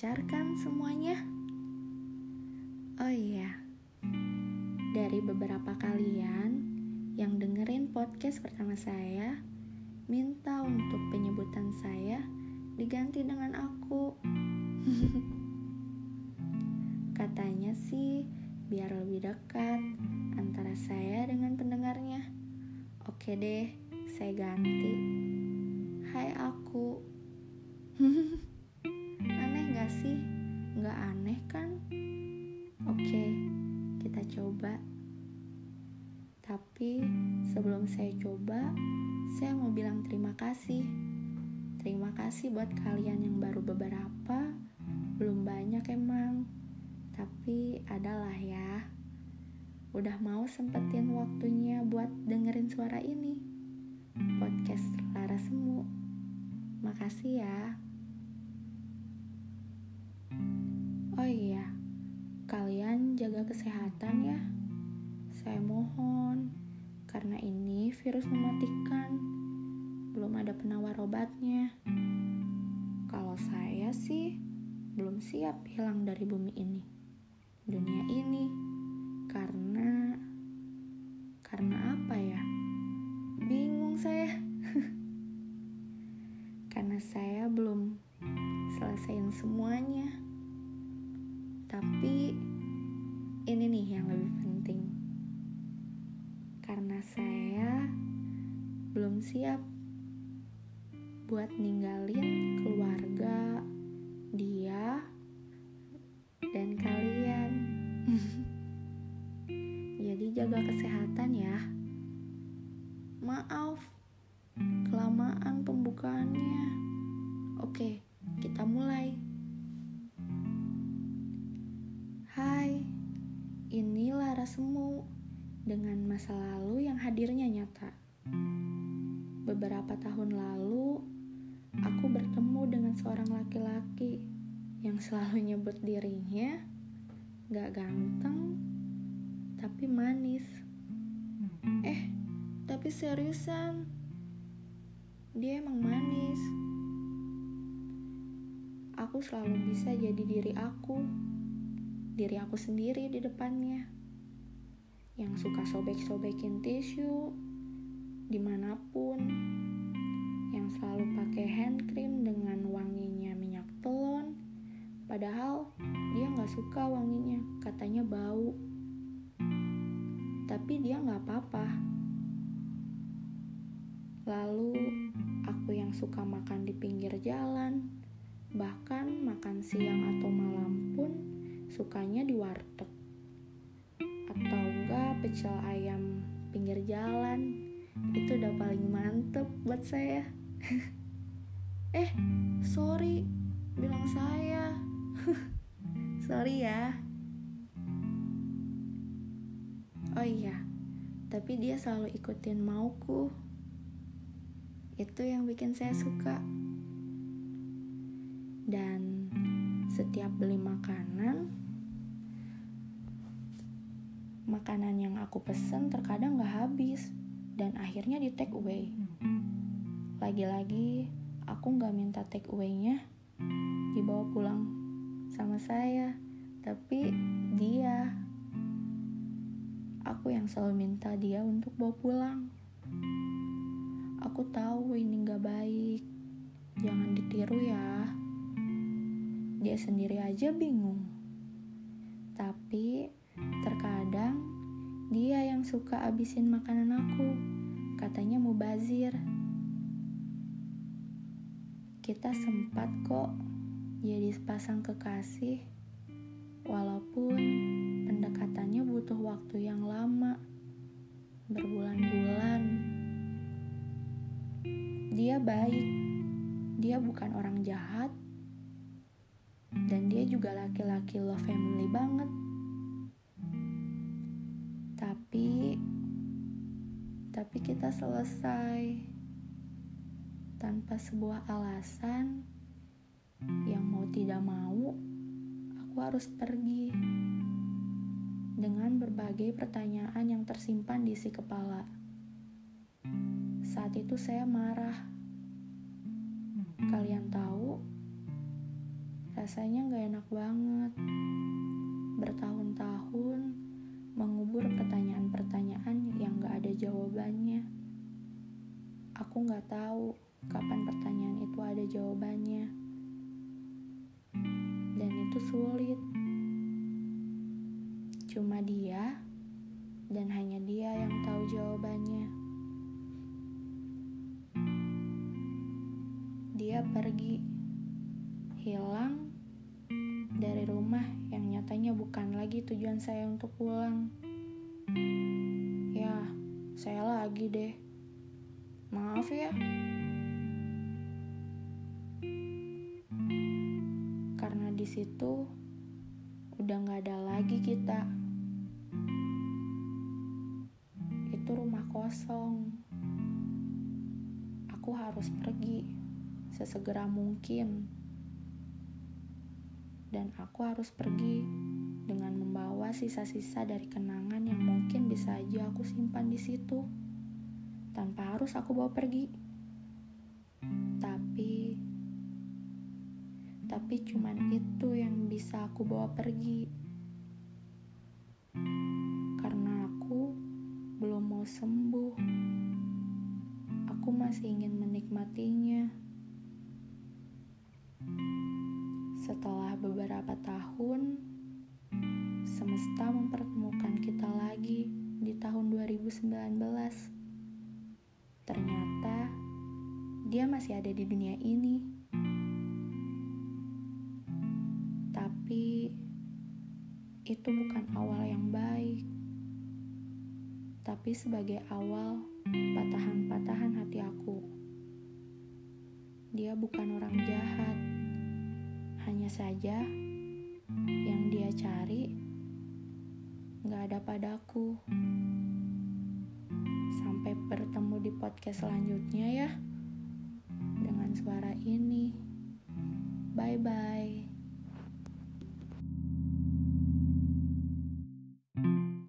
lancar kan semuanya? Oh iya, dari beberapa kalian yang dengerin podcast pertama saya, minta untuk penyebutan saya diganti dengan aku. Katanya sih biar lebih dekat antara saya dengan pendengarnya. Oke deh, saya ganti. Hai aku. aneh kan? Oke, kita coba. Tapi sebelum saya coba, saya mau bilang terima kasih. Terima kasih buat kalian yang baru beberapa, belum banyak emang. Tapi adalah ya. Udah mau sempetin waktunya buat dengerin suara ini. Podcast Lara Semu. Makasih ya. Jaga kesehatan ya. Saya mohon, karena ini virus mematikan. Belum ada penawar obatnya. Kalau saya sih belum siap hilang dari bumi ini. Dunia ini. Karena karena apa ya? Bingung saya. karena saya belum selesaiin semuanya. Tapi ini nih yang lebih penting karena saya belum siap buat ninggalin keluarga, dia, dan kalian. Jadi jaga kesehatan ya. Maaf, kelamaan pembukaannya. Oke, kita mulai. Semu dengan masa lalu yang hadirnya nyata. Beberapa tahun lalu, aku bertemu dengan seorang laki-laki yang selalu nyebut dirinya gak ganteng, tapi manis. Eh, tapi seriusan, dia emang manis. Aku selalu bisa jadi diri aku, diri aku sendiri di depannya yang suka sobek-sobekin tisu di mana pun yang selalu pakai hand cream dengan wanginya minyak telon. Padahal dia nggak suka wanginya katanya bau. Tapi dia nggak apa-apa. Lalu aku yang suka makan di pinggir jalan bahkan makan siang atau malam pun sukanya di warteg. Atau enggak pecel ayam pinggir jalan itu udah paling mantep buat saya. Eh sorry bilang saya. Sorry ya. Oh iya tapi dia selalu ikutin mauku. Itu yang bikin saya suka. Dan setiap beli makanan makanan yang aku pesen terkadang gak habis dan akhirnya di take away. Lagi-lagi aku gak minta take away-nya dibawa pulang sama saya, tapi dia aku yang selalu minta dia untuk bawa pulang. Aku tahu ini gak baik, jangan ditiru ya. Dia sendiri aja bingung. Tapi suka abisin makanan aku. Katanya mau bazir. Kita sempat kok jadi sepasang kekasih. Walaupun pendekatannya butuh waktu yang lama. Berbulan-bulan. Dia baik. Dia bukan orang jahat. Dan dia juga laki-laki love kita selesai tanpa sebuah alasan yang mau tidak mau aku harus pergi dengan berbagai pertanyaan yang tersimpan di isi kepala saat itu saya marah kalian tahu Rasanya gak enak banget. Bertahun-tahun mengubur pertanyaan-pertanyaan yang gak ada jawabannya. Aku gak tahu kapan pertanyaan itu ada jawabannya. Dan itu sulit. Cuma dia dan hanya dia yang tahu jawabannya. Dia pergi, hilang dari rumah yang nyatanya bukan lagi tujuan saya untuk pulang. Ya, saya lagi deh. Maaf ya. Karena di situ udah nggak ada lagi kita. Itu rumah kosong. Aku harus pergi sesegera mungkin. Dan aku harus pergi dengan membawa sisa-sisa dari kenangan yang mungkin bisa aja aku simpan di situ tanpa harus aku bawa pergi. Tapi tapi cuman itu yang bisa aku bawa pergi. Karena aku belum mau sembuh. Aku masih ingin menikmatinya. Setelah beberapa tahun, semesta mempertemukan kita lagi di tahun 2019. Ternyata dia masih ada di dunia ini. Tapi itu bukan awal yang baik. Tapi sebagai awal patahan-patahan hati aku. Dia bukan orang jahat hanya saja yang dia cari nggak ada padaku. Sampai bertemu di podcast selanjutnya ya dengan suara ini. Bye bye.